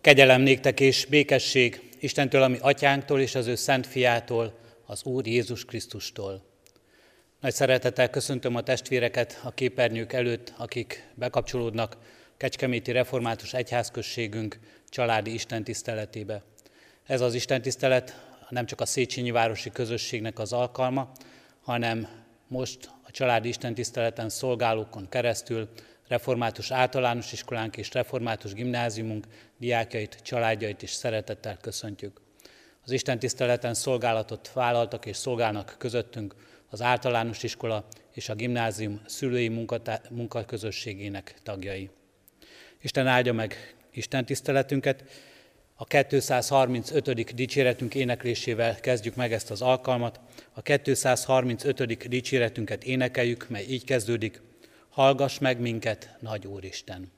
Kegyelem néktek és békesség Istentől, ami atyánktól és az ő szent fiától, az Úr Jézus Krisztustól. Nagy szeretettel köszöntöm a testvéreket a képernyők előtt, akik bekapcsolódnak Kecskeméti Református Egyházközségünk családi istentiszteletébe. Ez az istentisztelet nem csak a Széchenyi Városi Közösségnek az alkalma, hanem most a családi istentiszteleten szolgálókon keresztül református általános iskolánk és református gimnáziumunk diákjait, családjait is szeretettel köszöntjük. Az Isten tiszteleten szolgálatot vállaltak és szolgálnak közöttünk az általános iskola és a gimnázium szülői munkaközösségének tagjai. Isten áldja meg Isten tiszteletünket, a 235. dicséretünk éneklésével kezdjük meg ezt az alkalmat. A 235. dicséretünket énekeljük, mely így kezdődik. Hallgass meg minket, Nagy Úristen!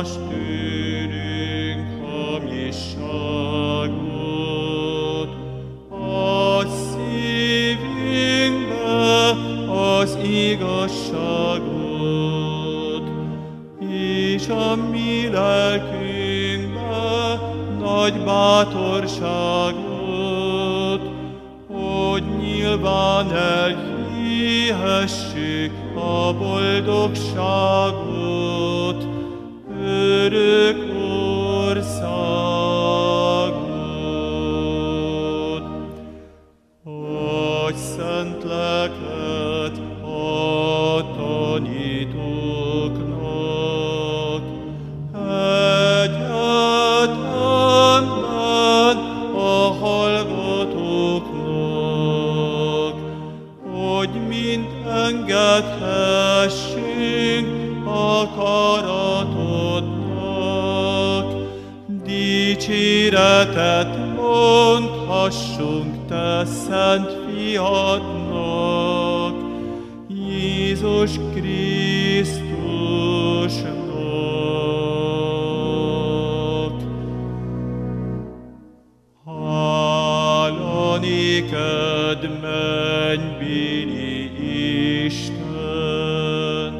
A mennybéli Isten,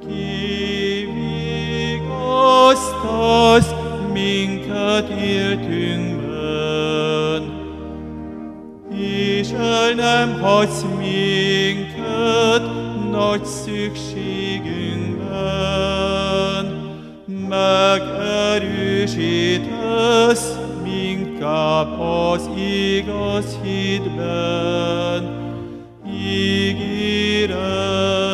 kivigasztasz minket éltünkben, és el nem hagysz minket nagy szükségünkben, megerősítesz minkább az igaz hitben, ígéretedben.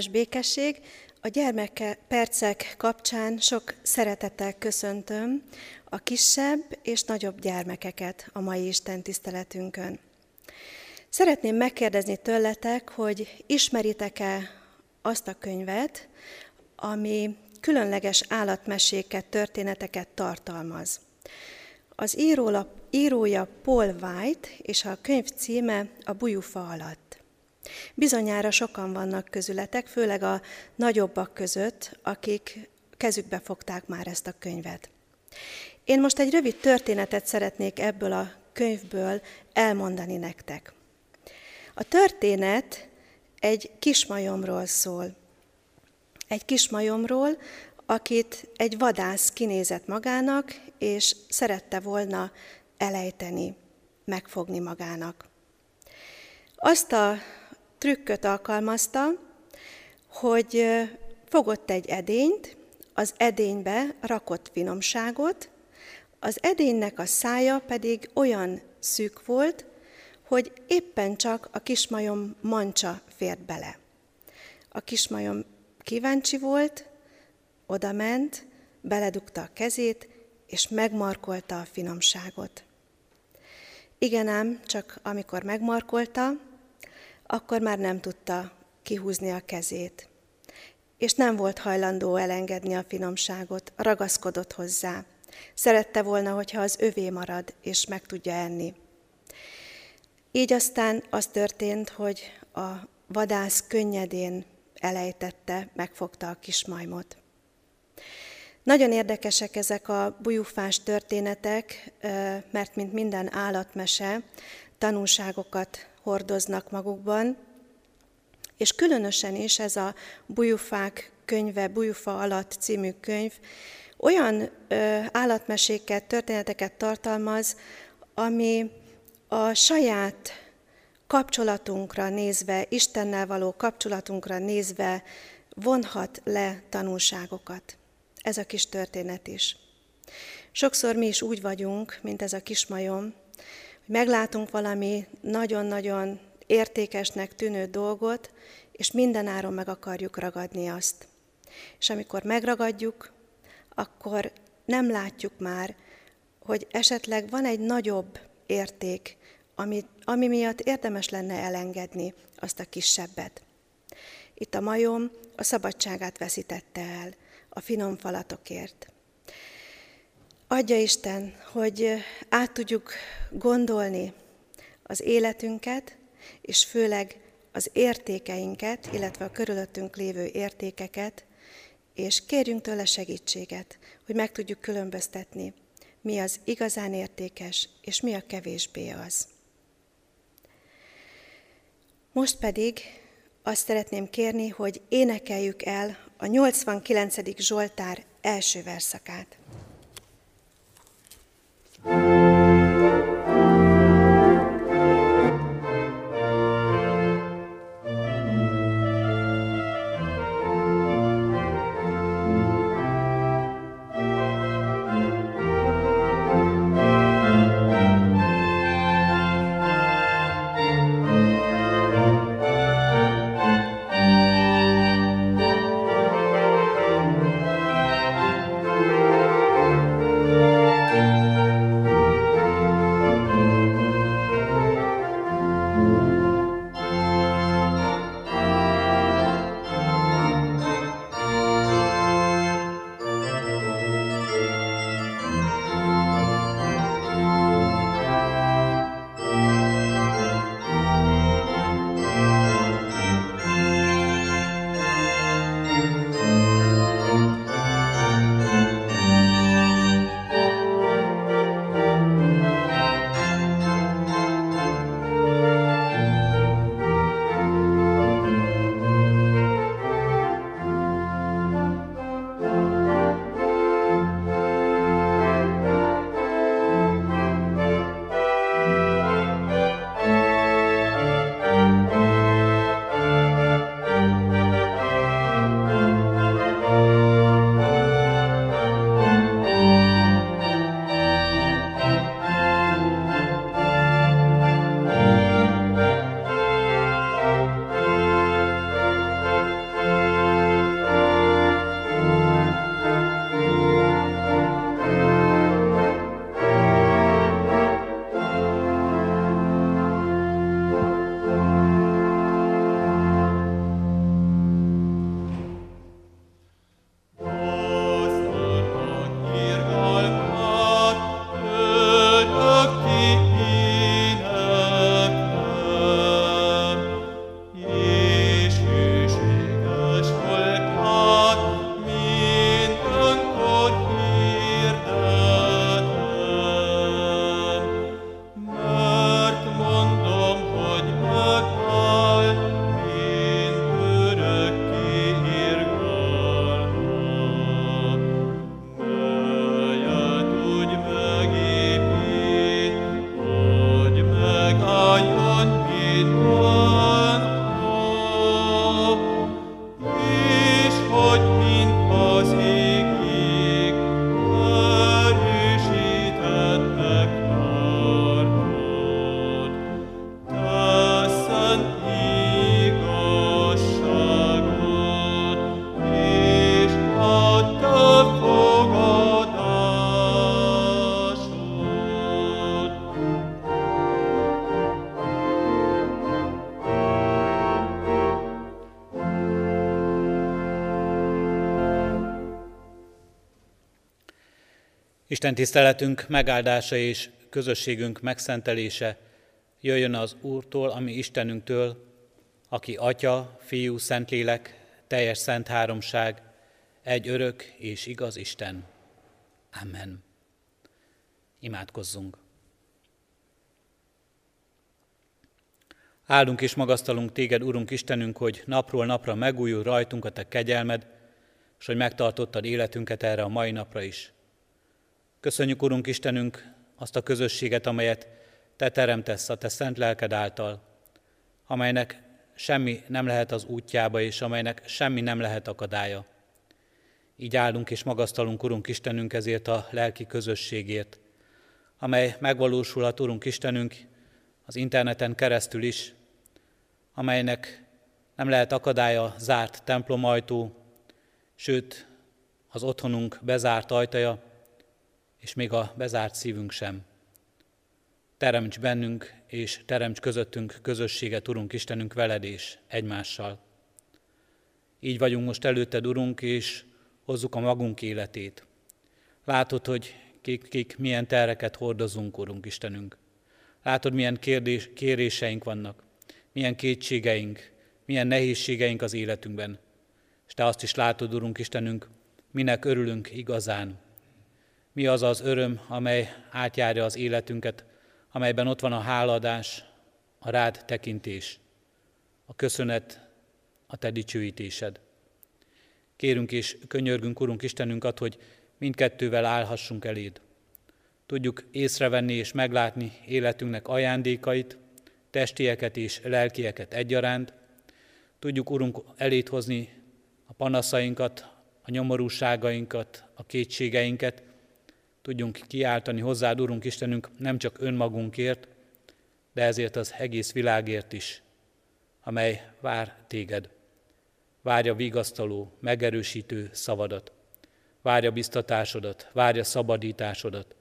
Áldás békesség! A gyermeke percek kapcsán sok szeretettel köszöntöm a kisebb és nagyobb gyermekeket a mai Isten tiszteletünkön. Szeretném megkérdezni tőletek, hogy ismeritek-e azt a könyvet, ami különleges állatmeséket, történeteket tartalmaz. Az íróla, írója Paul White, és a könyv címe A bujufa alatt. Bizonyára sokan vannak közületek, főleg a nagyobbak között, akik kezükbe fogták már ezt a könyvet. Én most egy rövid történetet szeretnék ebből a könyvből elmondani nektek. A történet egy kismajomról szól. Egy kismajomról, akit egy vadász kinézett magának, és szerette volna elejteni, megfogni magának. Azt a trükköt alkalmazta, hogy fogott egy edényt, az edénybe rakott finomságot, az edénynek a szája pedig olyan szűk volt, hogy éppen csak a kismajom mancsa fért bele. A kismajom kíváncsi volt, oda ment, beledugta a kezét, és megmarkolta a finomságot. Igen ám, csak amikor megmarkolta, akkor már nem tudta kihúzni a kezét. És nem volt hajlandó elengedni a finomságot, ragaszkodott hozzá. Szerette volna, hogyha az övé marad, és meg tudja enni. Így aztán az történt, hogy a vadász könnyedén elejtette, megfogta a kismajmot. Nagyon érdekesek ezek a bujufás történetek, mert mint minden állatmese, tanulságokat hordoznak magukban, és különösen is ez a Bujufák könyve, Bujufa alatt című könyv olyan ö, állatmeséket, történeteket tartalmaz, ami a saját kapcsolatunkra nézve, Istennel való kapcsolatunkra nézve vonhat le tanulságokat. Ez a kis történet is. Sokszor mi is úgy vagyunk, mint ez a kismajom, meglátunk valami nagyon-nagyon értékesnek tűnő dolgot, és mindenáron meg akarjuk ragadni azt. És amikor megragadjuk, akkor nem látjuk már, hogy esetleg van egy nagyobb érték, ami, ami miatt érdemes lenne elengedni azt a kisebbet. Itt a majom a szabadságát veszítette el a finom falatokért. Adja Isten, hogy át tudjuk gondolni az életünket, és főleg az értékeinket, illetve a körülöttünk lévő értékeket, és kérjünk tőle segítséget, hogy meg tudjuk különböztetni, mi az igazán értékes, és mi a kevésbé az. Most pedig azt szeretném kérni, hogy énekeljük el a 89. Zsoltár első verszakát. Thank you. Isten tiszteletünk megáldása és közösségünk megszentelése jöjjön az Úrtól, ami Istenünktől, aki Atya, Fiú, Szentlélek, teljes szent háromság, egy örök és igaz Isten. Amen. Imádkozzunk. Áldunk és magasztalunk téged, Urunk Istenünk, hogy napról napra megújul rajtunk a te kegyelmed, és hogy megtartottad életünket erre a mai napra is. Köszönjük, Urunk Istenünk, azt a közösséget, amelyet Te teremtesz a Te szent lelked által, amelynek semmi nem lehet az útjába, és amelynek semmi nem lehet akadálya. Így állunk és magasztalunk, Urunk Istenünk, ezért a lelki közösségért, amely megvalósulhat, Urunk Istenünk, az interneten keresztül is, amelynek nem lehet akadálya zárt templomajtó, sőt, az otthonunk bezárt ajtaja, és még a bezárt szívünk sem. Teremts bennünk, és teremts közöttünk közösséget, Urunk Istenünk, veled és egymással. Így vagyunk most előtted, Urunk, és hozzuk a magunk életét. Látod, hogy kik, kik milyen terreket hordozunk, Urunk Istenünk. Látod, milyen kérdés, kéréseink vannak, milyen kétségeink, milyen nehézségeink az életünkben. És Te azt is látod, Urunk Istenünk, minek örülünk igazán, mi az az öröm, amely átjárja az életünket, amelyben ott van a háladás, a rád tekintés, a köszönet, a te dicsőítésed. Kérünk és könyörgünk, Urunk Istenünket, hogy mindkettővel állhassunk eléd. Tudjuk észrevenni és meglátni életünknek ajándékait, testieket és lelkieket egyaránt. Tudjuk, Urunk, hozni a panaszainkat, a nyomorúságainkat, a kétségeinket, tudjunk kiáltani hozzád, Urunk Istenünk, nem csak önmagunkért, de ezért az egész világért is, amely vár téged. Várja vigasztaló, megerősítő szavadat. Várja biztatásodat, várja szabadításodat,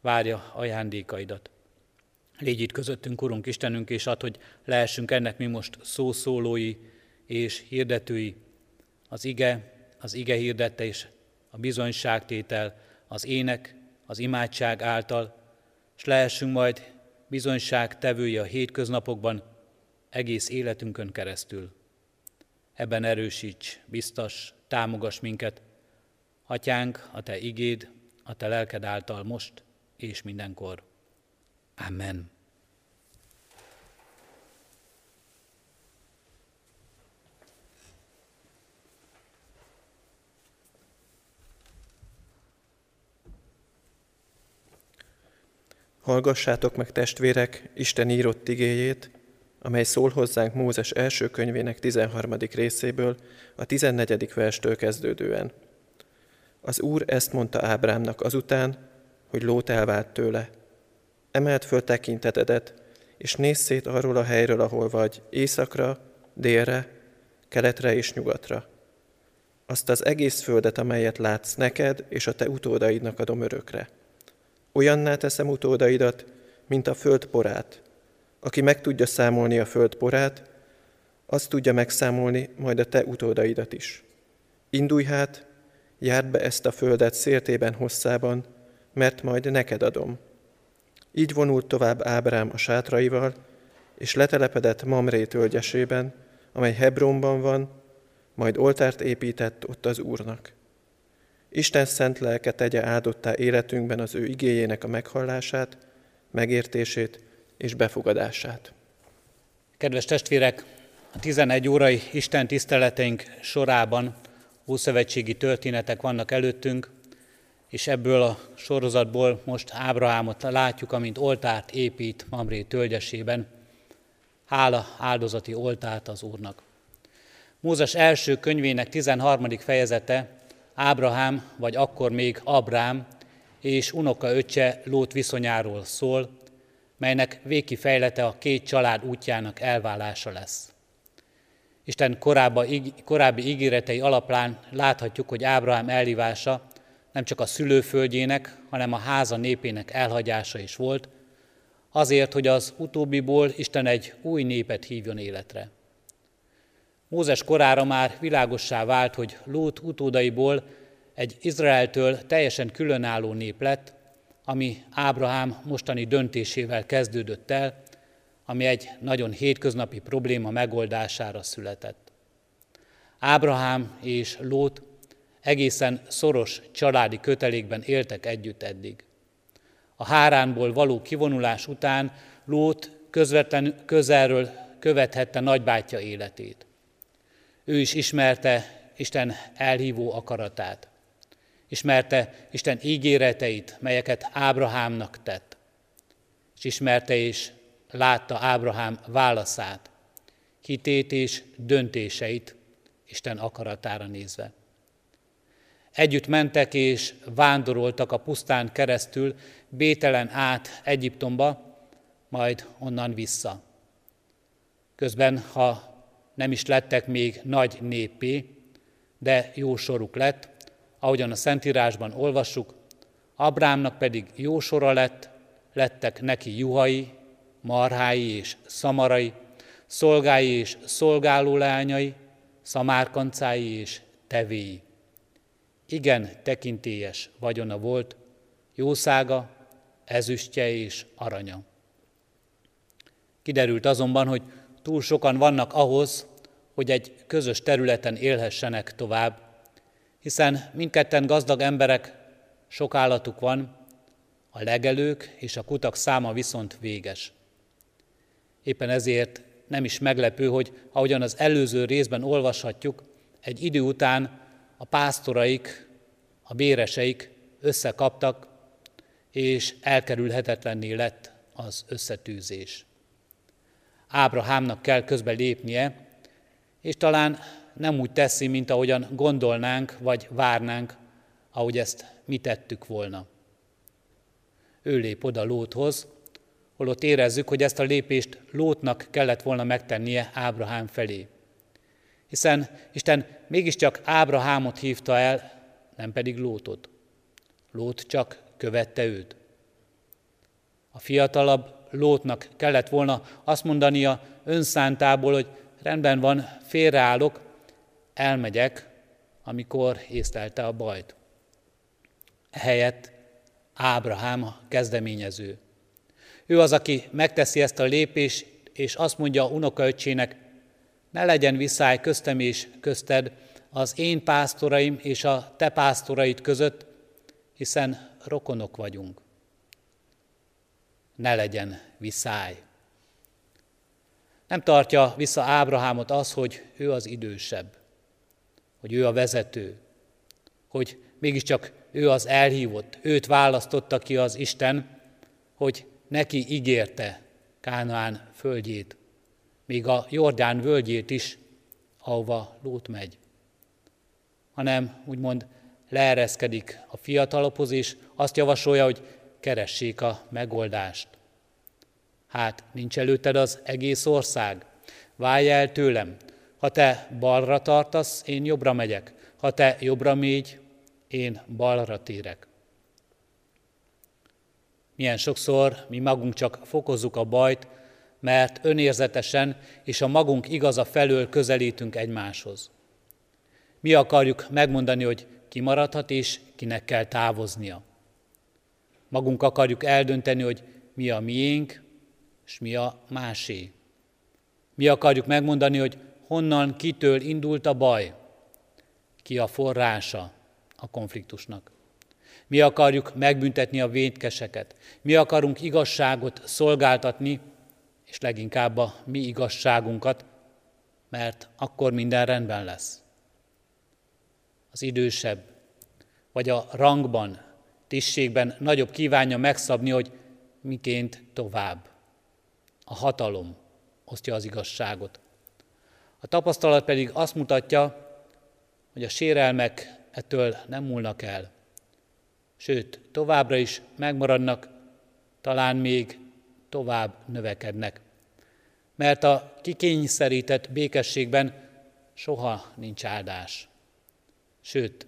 várja ajándékaidat. Légy itt közöttünk, Urunk Istenünk, és ad, hogy lehessünk ennek mi most szószólói és hirdetői, az ige, az ige hirdette és a bizonyságtétel, az ének, az imádság által, és lehessünk majd bizonyság tevői a hétköznapokban, egész életünkön keresztül. Ebben erősíts, biztos, támogass minket, Atyánk, a Te igéd, a Te lelked által most és mindenkor. Amen. Hallgassátok meg, testvérek, Isten írott igéjét, amely szól hozzánk Mózes első könyvének 13. részéből, a 14. verstől kezdődően. Az Úr ezt mondta Ábrámnak azután, hogy Lót elvált tőle. Emelt föl tekintetedet, és nézz szét arról a helyről, ahol vagy, északra, délre, keletre és nyugatra. Azt az egész földet, amelyet látsz neked és a te utódaidnak adom örökre Olyanná teszem utódaidat, mint a föld porát. Aki meg tudja számolni a föld porát, az tudja megszámolni majd a te utódaidat is. Indulj hát, járd be ezt a földet szértében hosszában, mert majd neked adom. Így vonult tovább Ábrám a sátraival, és letelepedett Mamré tölgyesében, amely Hebronban van, majd oltárt épített ott az Úrnak. Isten szent lelke tegye áldottá életünkben az ő igéjének a meghallását, megértését és befogadását. Kedves testvérek, a 11 órai Isten tiszteleteink sorában ószövetségi történetek vannak előttünk, és ebből a sorozatból most Ábrahámot látjuk, amint oltárt épít Mamré tölgyesében. Hála áldozati oltárt az Úrnak. Mózes első könyvének 13. fejezete Ábrahám, vagy akkor még Abrám és unoka öccse Lót viszonyáról szól, melynek végkifejlete a két család útjának elválása lesz. Isten korábbi, korábbi ígéretei alapján láthatjuk, hogy Ábrahám elhívása nem csak a szülőföldjének, hanem a háza népének elhagyása is volt, azért, hogy az utóbbiból Isten egy új népet hívjon életre. Mózes korára már világossá vált, hogy Lót utódaiból egy Izraeltől teljesen különálló nép lett, ami Ábrahám mostani döntésével kezdődött el, ami egy nagyon hétköznapi probléma megoldására született. Ábrahám és Lót egészen szoros családi kötelékben éltek együtt eddig. A háránból való kivonulás után Lót közvetlen közelről követhette nagybátyja életét. Ő is ismerte Isten elhívó akaratát. Ismerte Isten ígéreteit, melyeket Ábrahámnak tett. És ismerte és látta Ábrahám válaszát, hitét és döntéseit Isten akaratára nézve. Együtt mentek és vándoroltak a pusztán keresztül, Bételen át Egyiptomba, majd onnan vissza. Közben, ha nem is lettek még nagy népé, de jó soruk lett, ahogyan a Szentírásban olvassuk, Abrámnak pedig jó sora lett, lettek neki juhai, marhái és szamarai, szolgái és szolgálólányai, szamárkancái és tevéi. Igen tekintélyes vagyona volt, jószága, ezüstje és aranya. Kiderült azonban, hogy túl sokan vannak ahhoz, hogy egy közös területen élhessenek tovább, hiszen mindketten gazdag emberek, sok állatuk van, a legelők és a kutak száma viszont véges. Éppen ezért nem is meglepő, hogy ahogyan az előző részben olvashatjuk, egy idő után a pásztoraik, a béreseik összekaptak, és elkerülhetetlenné lett az összetűzés. Ábrahámnak kell közbe lépnie, és talán nem úgy teszi, mint ahogyan gondolnánk, vagy várnánk, ahogy ezt mi tettük volna. Ő lép oda Lóthoz, holott érezzük, hogy ezt a lépést Lótnak kellett volna megtennie Ábrahám felé. Hiszen Isten mégiscsak Ábrahámot hívta el, nem pedig Lótot. Lót csak követte őt. A fiatalabb Lótnak kellett volna azt mondania önszántából, hogy rendben van, félreállok, elmegyek, amikor észlelte a bajt. Helyett Ábrahám a kezdeményező. Ő az, aki megteszi ezt a lépést, és azt mondja a unokaöccsének, ne legyen viszály köztem és közted, az én pásztoraim és a te pásztoraid között, hiszen rokonok vagyunk. Ne legyen viszály. Nem tartja vissza Ábrahámot az, hogy ő az idősebb, hogy ő a vezető, hogy mégiscsak ő az elhívott, őt választotta ki az Isten, hogy neki ígérte Kánaán földjét, még a Jordán völgyét is, ahova Lót megy. Hanem úgymond leereszkedik a fiatalophoz, és azt javasolja, hogy keressék a megoldást. Hát, nincs előtted az egész ország. Válj el tőlem. Ha te balra tartasz, én jobbra megyek. Ha te jobbra mégy, én balra térek. Milyen sokszor mi magunk csak fokozzuk a bajt, mert önérzetesen és a magunk igaza felől közelítünk egymáshoz. Mi akarjuk megmondani, hogy ki maradhat és kinek kell távoznia. Magunk akarjuk eldönteni, hogy mi a miénk, és mi a másé. Mi akarjuk megmondani, hogy honnan, kitől indult a baj, ki a forrása a konfliktusnak. Mi akarjuk megbüntetni a védkeseket, mi akarunk igazságot szolgáltatni, és leginkább a mi igazságunkat, mert akkor minden rendben lesz. Az idősebb, vagy a rangban, tisztségben nagyobb kívánja megszabni, hogy miként tovább. A hatalom osztja az igazságot. A tapasztalat pedig azt mutatja, hogy a sérelmek ettől nem múlnak el. Sőt, továbbra is megmaradnak, talán még tovább növekednek. Mert a kikényszerített békességben soha nincs áldás. Sőt,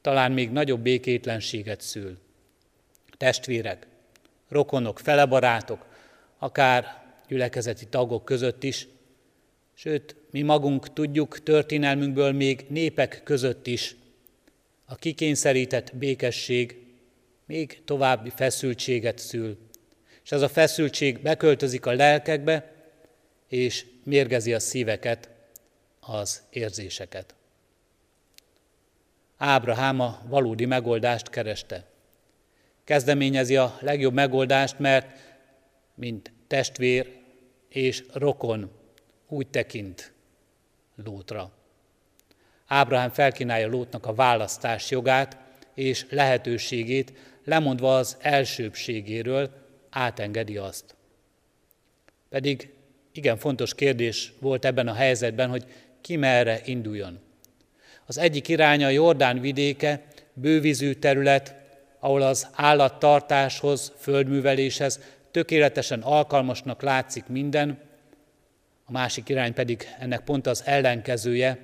talán még nagyobb békétlenséget szül. Testvérek, rokonok, felebarátok, akár gyülekezeti tagok között is, sőt, mi magunk tudjuk történelmünkből még népek között is, a kikényszerített békesség még további feszültséget szül, és ez a feszültség beköltözik a lelkekbe, és mérgezi a szíveket, az érzéseket. Ábrahám a valódi megoldást kereste. Kezdeményezi a legjobb megoldást, mert mint testvér és rokon úgy tekint Lótra. Ábrahám felkínálja Lótnak a választás jogát és lehetőségét, lemondva az elsőbségéről, átengedi azt. Pedig igen fontos kérdés volt ebben a helyzetben, hogy ki merre induljon. Az egyik iránya a Jordán vidéke, bővízű terület, ahol az állattartáshoz, földműveléshez tökéletesen alkalmasnak látszik minden, a másik irány pedig ennek pont az ellenkezője,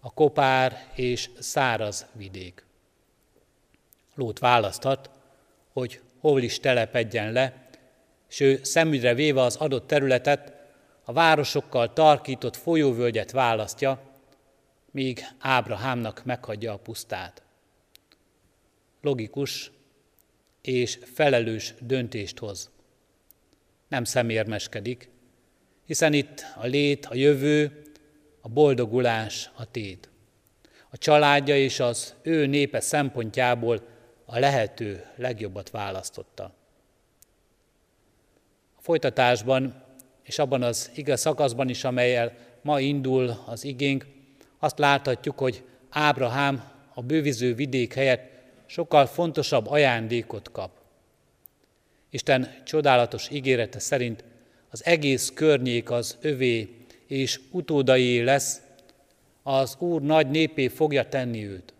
a kopár és száraz vidék. Lót választhat, hogy hol is telepedjen le, és ő szemügyre véve az adott területet, a városokkal tarkított folyóvölgyet választja, míg Ábrahámnak meghagyja a pusztát. Logikus és felelős döntést hoz. Nem szemérmeskedik, hiszen itt a lét, a jövő, a boldogulás a tét. A családja és az ő népe szempontjából a lehető legjobbat választotta. A folytatásban és abban az igaz szakaszban is, amelyel ma indul az igénk, azt láthatjuk, hogy Ábrahám a bőviző vidék helyett sokkal fontosabb ajándékot kap. Isten csodálatos ígérete szerint az egész környék az övé és utódai lesz, az Úr nagy népé fogja tenni őt.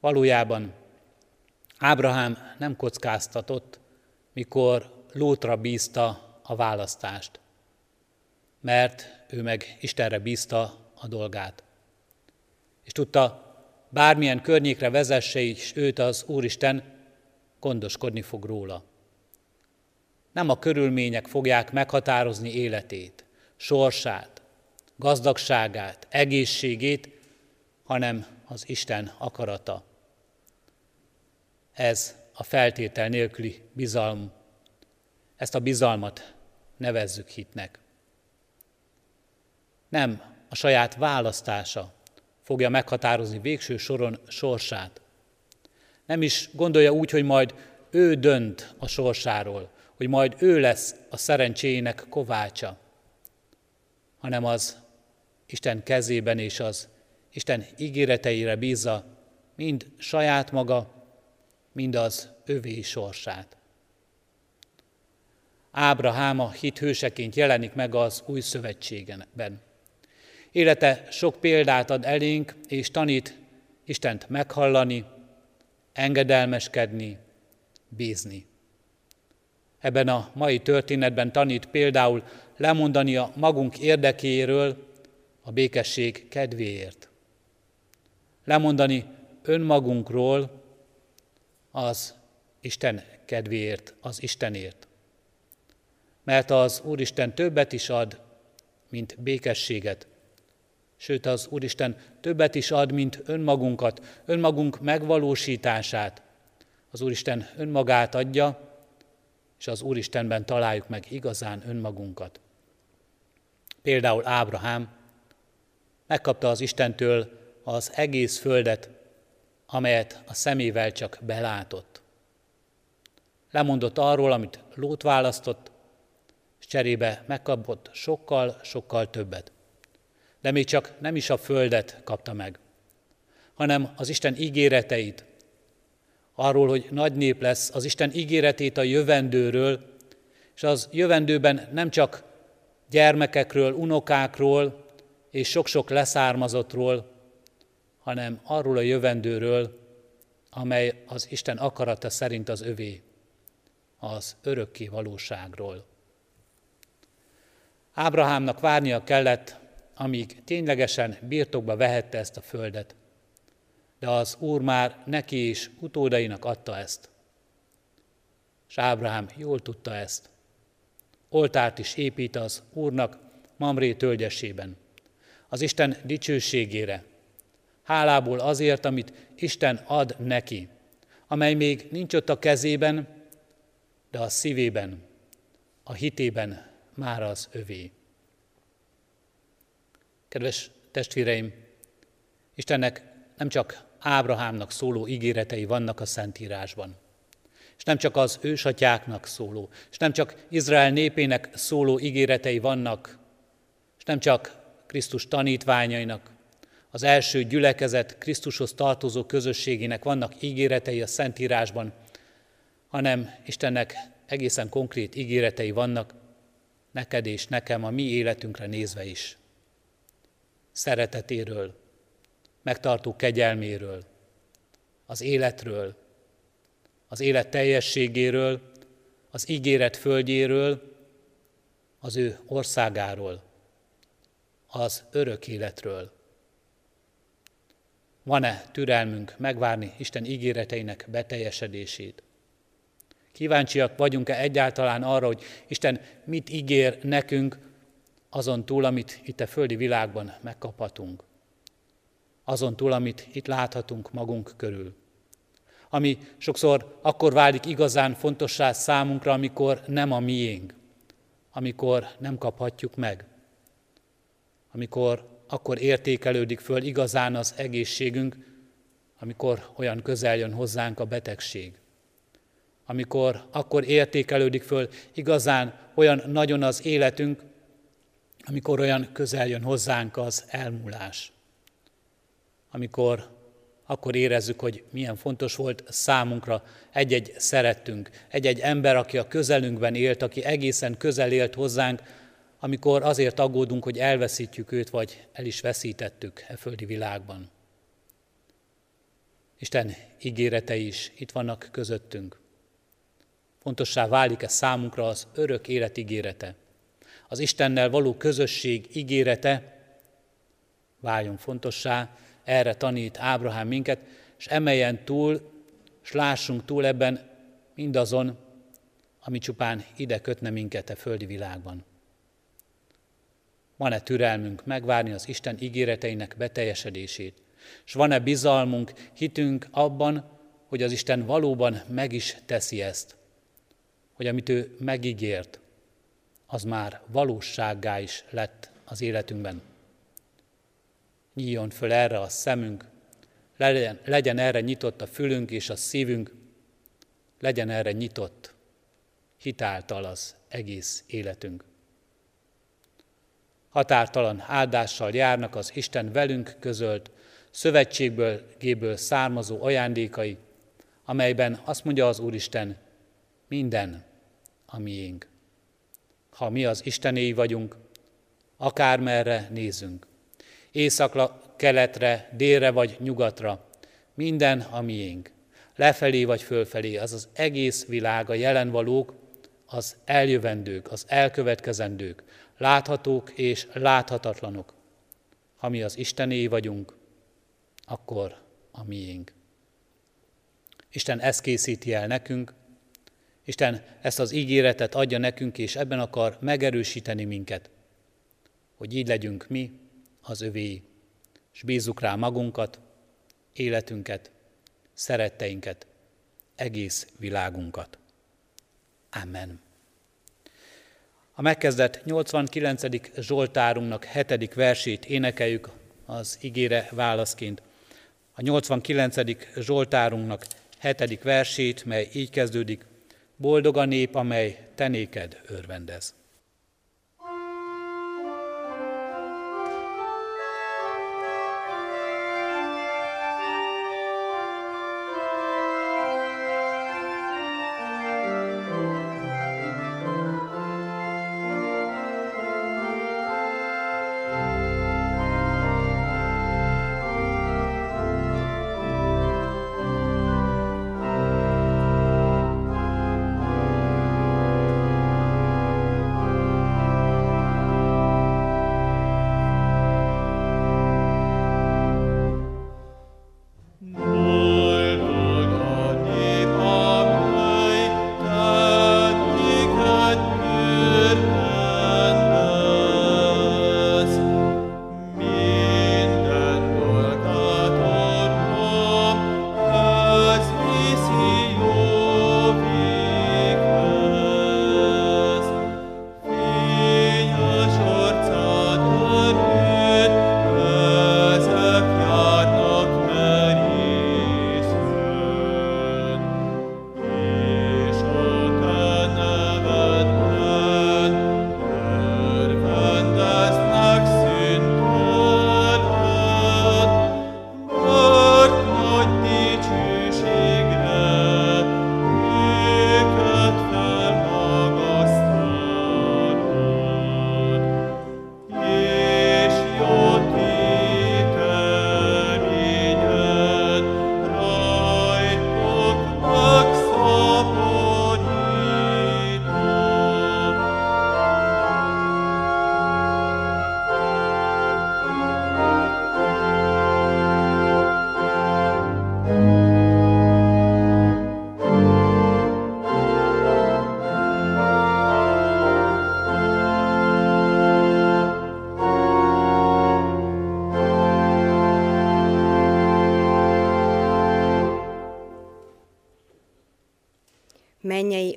Valójában Ábrahám nem kockáztatott, mikor Lótra bízta a választást, mert ő meg Istenre bízta a dolgát. És tudta, bármilyen környékre vezesse is őt az Úristen, gondoskodni fog róla. Nem a körülmények fogják meghatározni életét, sorsát, gazdagságát, egészségét, hanem az Isten akarata. Ez a feltétel nélküli bizalom. Ezt a bizalmat nevezzük hitnek. Nem a saját választása fogja meghatározni végső soron sorsát. Nem is gondolja úgy, hogy majd ő dönt a sorsáról, hogy majd ő lesz a szerencséjének kovácsa, hanem az Isten kezében és az Isten ígéreteire bízza mind saját maga, mind az övé sorsát. Ábrahám a hit hőseként jelenik meg az új szövetségenben. Élete sok példát ad elénk, és tanít Istent meghallani, engedelmeskedni, bízni. Ebben a mai történetben tanít például lemondani a magunk érdekéről a békesség kedvéért. Lemondani önmagunkról az Isten kedvéért, az Istenért. Mert az Úristen többet is ad, mint békességet, Sőt, az Úristen többet is ad, mint önmagunkat, önmagunk megvalósítását. Az Úristen önmagát adja, és az Úristenben találjuk meg igazán önmagunkat. Például Ábrahám megkapta az Istentől az egész földet, amelyet a szemével csak belátott. Lemondott arról, amit Lót választott, és cserébe megkapott sokkal-sokkal többet de még csak nem is a földet kapta meg, hanem az Isten ígéreteit, arról, hogy nagy nép lesz, az Isten ígéretét a jövendőről, és az jövendőben nem csak gyermekekről, unokákról és sok-sok leszármazottról, hanem arról a jövendőről, amely az Isten akarata szerint az övé, az örökké valóságról. Ábrahámnak várnia kellett amíg ténylegesen birtokba vehette ezt a földet. De az Úr már neki is utódainak adta ezt. És Ábrahám jól tudta ezt. Oltárt is épít az Úrnak Mamré tölgyesében, az Isten dicsőségére, Hálából azért, amit Isten ad neki, amely még nincs ott a kezében, de a szívében, a hitében már az övé. Kedves testvéreim, Istennek nem csak Ábrahámnak szóló ígéretei vannak a Szentírásban, és nem csak az ősatyáknak szóló, és nem csak Izrael népének szóló ígéretei vannak, és nem csak Krisztus tanítványainak, az első gyülekezet Krisztushoz tartozó közösségének vannak ígéretei a Szentírásban, hanem Istennek egészen konkrét ígéretei vannak neked és nekem a mi életünkre nézve is. Szeretetéről, megtartó kegyelméről, az életről, az élet teljességéről, az ígéret földjéről, az ő országáról, az örök életről. Van-e türelmünk megvárni Isten ígéreteinek beteljesedését? Kíváncsiak vagyunk-e egyáltalán arra, hogy Isten mit ígér nekünk azon túl, amit itt a földi világban megkaphatunk? Azon túl, amit itt láthatunk magunk körül? Ami sokszor akkor válik igazán fontossá számunkra, amikor nem a miénk, amikor nem kaphatjuk meg, amikor akkor értékelődik föl igazán az egészségünk, amikor olyan közel jön hozzánk a betegség. Amikor akkor értékelődik föl igazán olyan nagyon az életünk, amikor olyan közel jön hozzánk az elmúlás. Amikor akkor érezzük, hogy milyen fontos volt számunkra egy-egy szerettünk, egy-egy ember, aki a közelünkben élt, aki egészen közel élt hozzánk, amikor azért aggódunk, hogy elveszítjük őt, vagy el is veszítettük e földi világban. Isten ígéretei is itt vannak közöttünk. Fontossá válik-e számunkra az örök élet ígérete? Az Istennel való közösség ígérete váljon fontossá, erre tanít Ábrahám minket, és emeljen túl, és lássunk túl ebben mindazon, ami csupán ide kötne minket a földi világban. Van-e türelmünk megvárni az Isten ígéreteinek beteljesedését? És van-e bizalmunk, hitünk abban, hogy az Isten valóban meg is teszi ezt? Hogy amit ő megígért, az már valósággá is lett az életünkben. Nyíljon föl erre a szemünk, legyen, legyen erre nyitott a fülünk és a szívünk, legyen erre nyitott hitáltal az egész életünk határtalan áldással járnak az Isten velünk közölt szövetségből származó ajándékai, amelyben azt mondja az Úristen, minden a miénk. Ha mi az Istenéi vagyunk, akármerre nézünk, északra, keletre, délre vagy nyugatra, minden a miénk. Lefelé vagy fölfelé, az az egész világ, a jelenvalók, az eljövendők, az elkövetkezendők, láthatók és láthatatlanok. Ha mi az Istené vagyunk, akkor a miénk. Isten ezt készíti el nekünk, Isten ezt az ígéretet adja nekünk, és ebben akar megerősíteni minket, hogy így legyünk mi az övé, és bízzuk rá magunkat, életünket, szeretteinket, egész világunkat. Amen. A megkezdett 89. Zsoltárunknak hetedik versét énekeljük az igére válaszként. A 89. Zsoltárunknak hetedik versét, mely így kezdődik, Boldog a nép, amely tenéked örvendez.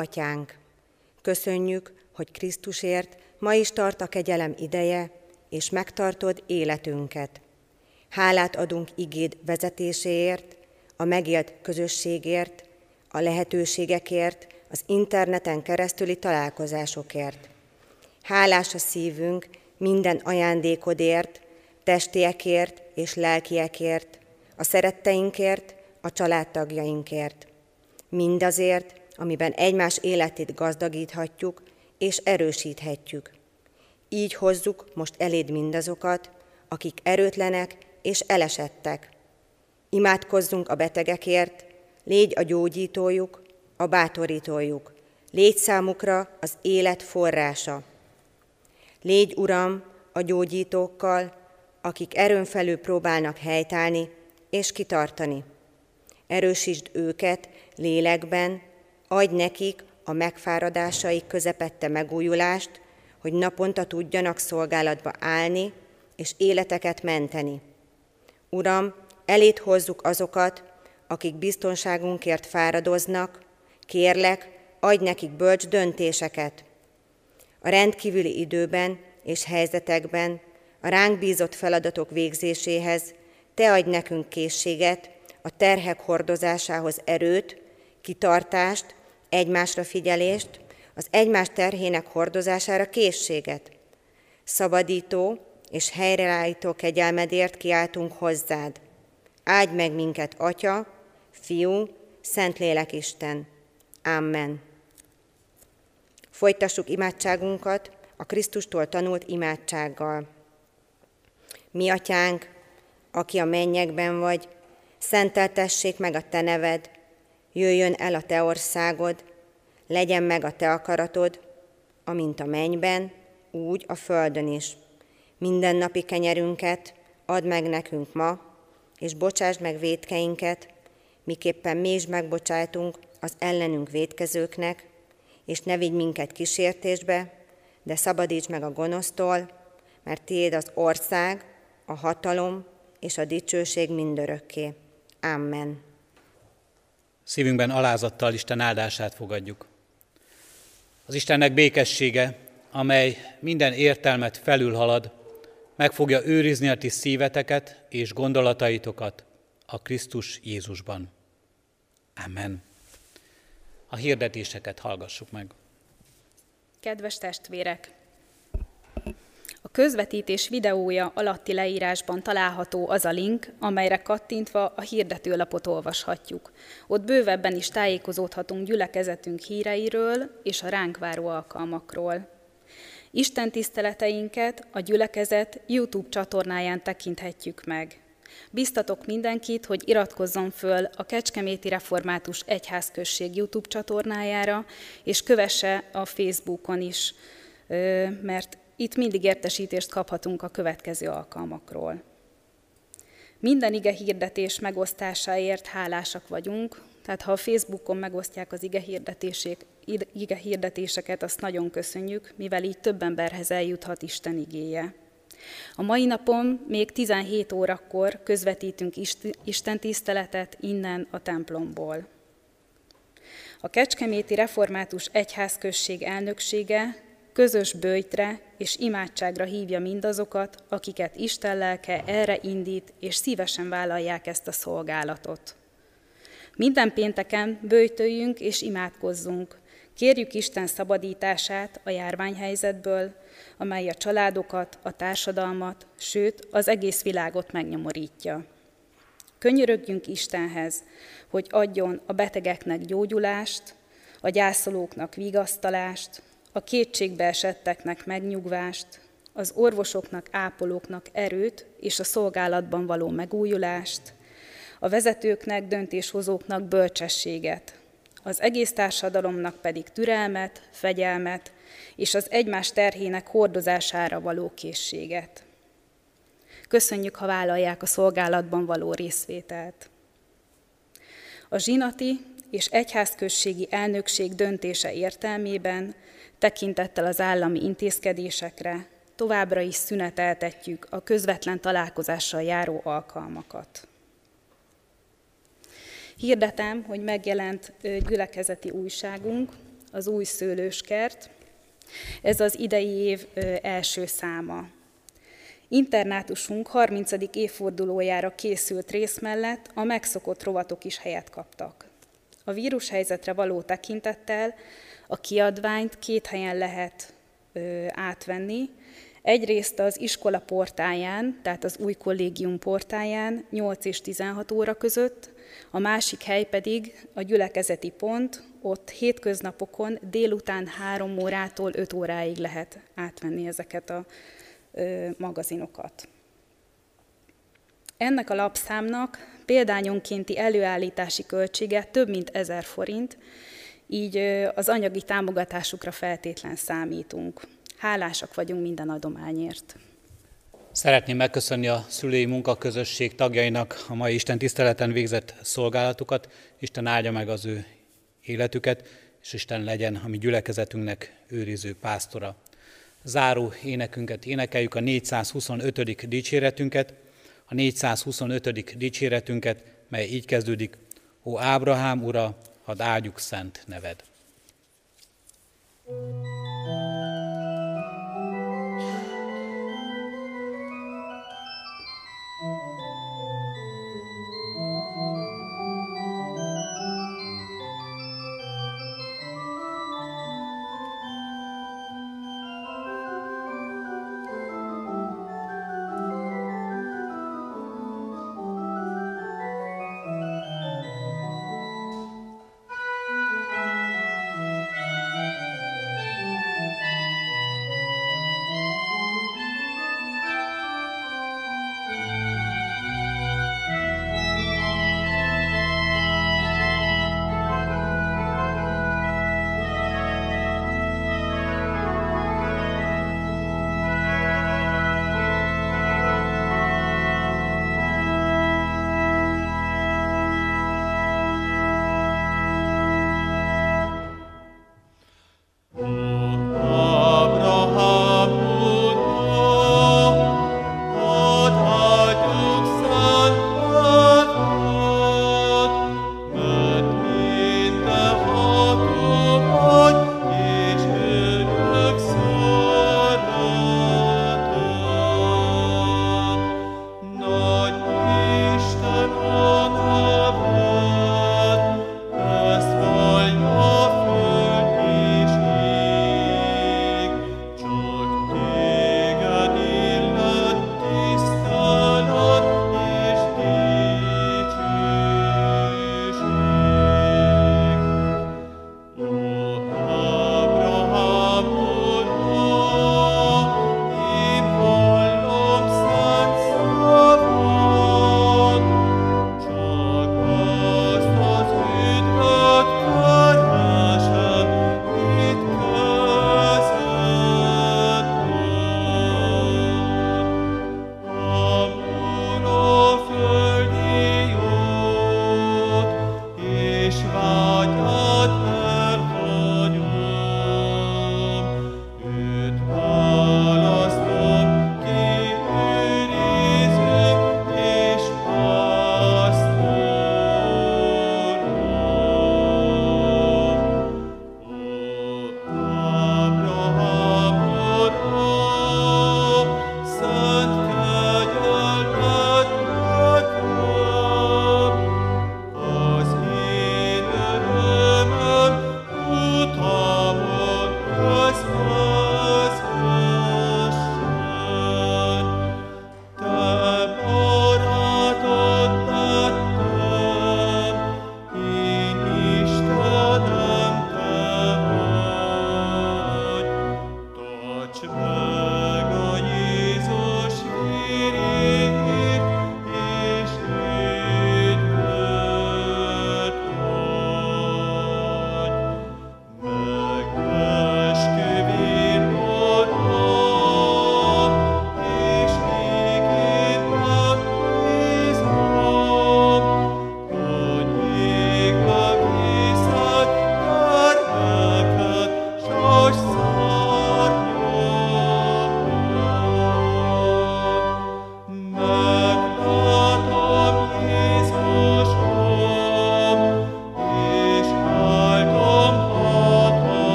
Atyánk, köszönjük, hogy Krisztusért ma is tart a kegyelem ideje, és megtartod életünket. Hálát adunk igéd vezetéséért, a megélt közösségért, a lehetőségekért, az interneten keresztüli találkozásokért. Hálás a szívünk minden ajándékodért, testiekért és lelkiekért, a szeretteinkért, a családtagjainkért. Mindazért, amiben egymás életét gazdagíthatjuk és erősíthetjük. Így hozzuk most eléd mindazokat, akik erőtlenek és elesettek. Imádkozzunk a betegekért, légy a gyógyítójuk, a bátorítójuk, légy számukra az élet forrása. Légy, Uram, a gyógyítókkal, akik erőn felül próbálnak helytállni és kitartani. Erősítsd őket lélekben, adj nekik a megfáradásaik közepette megújulást, hogy naponta tudjanak szolgálatba állni és életeket menteni. Uram, elét hozzuk azokat, akik biztonságunkért fáradoznak, kérlek, adj nekik bölcs döntéseket. A rendkívüli időben és helyzetekben a ránk bízott feladatok végzéséhez te adj nekünk készséget, a terhek hordozásához erőt, kitartást, egymásra figyelést, az egymás terhének hordozására készséget. Szabadító és helyreállító kegyelmedért kiáltunk hozzád. Áldj meg minket, Atya, Fiú, Szentlélek Isten. Amen. Folytassuk imádságunkat a Krisztustól tanult imádsággal. Mi, Atyánk, aki a mennyekben vagy, szenteltessék meg a Te neved, jöjjön el a Te országod, legyen meg a Te akaratod, amint a mennyben, úgy a földön is. Minden napi kenyerünket add meg nekünk ma, és bocsásd meg védkeinket, miképpen mi is megbocsájtunk az ellenünk védkezőknek, és ne vigy minket kísértésbe, de szabadíts meg a gonosztól, mert tiéd az ország, a hatalom és a dicsőség mindörökké. Amen. Szívünkben alázattal Isten áldását fogadjuk. Az Istennek békessége, amely minden értelmet felülhalad, meg fogja őrizni a ti szíveteket és gondolataitokat a Krisztus Jézusban. Amen. A hirdetéseket hallgassuk meg. Kedves testvérek! A közvetítés videója alatti leírásban található az a link, amelyre kattintva a hirdetőlapot olvashatjuk. Ott bővebben is tájékozódhatunk gyülekezetünk híreiről és a ránk váró alkalmakról. Isten tiszteleteinket a gyülekezet YouTube csatornáján tekinthetjük meg. Biztatok mindenkit, hogy iratkozzon föl a Kecskeméti Református Egyházközség YouTube csatornájára, és kövesse a Facebookon is, mert itt mindig értesítést kaphatunk a következő alkalmakról. Minden ige hirdetés megosztásáért hálásak vagyunk, tehát ha a Facebookon megosztják az ige, ige hirdetéseket, azt nagyon köszönjük, mivel így több emberhez eljuthat Isten igéje. A mai napon még 17 órakor közvetítünk Isten tiszteletet innen a templomból. A Kecskeméti Református Egyházközség elnöksége közös bőjtre és imádságra hívja mindazokat, akiket Isten lelke erre indít, és szívesen vállalják ezt a szolgálatot. Minden pénteken bőjtöljünk és imádkozzunk. Kérjük Isten szabadítását a járványhelyzetből, amely a családokat, a társadalmat, sőt az egész világot megnyomorítja. Könyörögjünk Istenhez, hogy adjon a betegeknek gyógyulást, a gyászolóknak vigasztalást, a kétségbe esetteknek megnyugvást, az orvosoknak, ápolóknak erőt és a szolgálatban való megújulást, a vezetőknek, döntéshozóknak bölcsességet, az egész társadalomnak pedig türelmet, fegyelmet és az egymás terhének hordozására való készséget. Köszönjük, ha vállalják a szolgálatban való részvételt. A zsinati és egyházközségi elnökség döntése értelmében tekintettel az állami intézkedésekre továbbra is szüneteltetjük a közvetlen találkozással járó alkalmakat. Hirdetem, hogy megjelent gyülekezeti újságunk, az Új Szőlőskert. Ez az idei év első száma. Internátusunk 30. évfordulójára készült rész mellett a megszokott rovatok is helyet kaptak. A vírushelyzetre való tekintettel a kiadványt két helyen lehet ö, átvenni. Egyrészt az iskola portáján, tehát az új kollégium portáján 8 és 16 óra között, a másik hely pedig a gyülekezeti pont, ott hétköznapokon délután 3 órától 5 óráig lehet átvenni ezeket a ö, magazinokat. Ennek a lapszámnak példányonkénti előállítási költsége több mint 1000 forint, így az anyagi támogatásukra feltétlen számítunk. Hálásak vagyunk minden adományért. Szeretném megköszönni a szülői munkaközösség tagjainak a mai Isten tiszteleten végzett szolgálatukat. Isten áldja meg az ő életüket, és Isten legyen a mi gyülekezetünknek őriző pásztora. Záró énekünket énekeljük, a 425. dicséretünket, a 425. dicséretünket, mely így kezdődik, Ó Ábrahám ura, hadd áldjuk szent neved.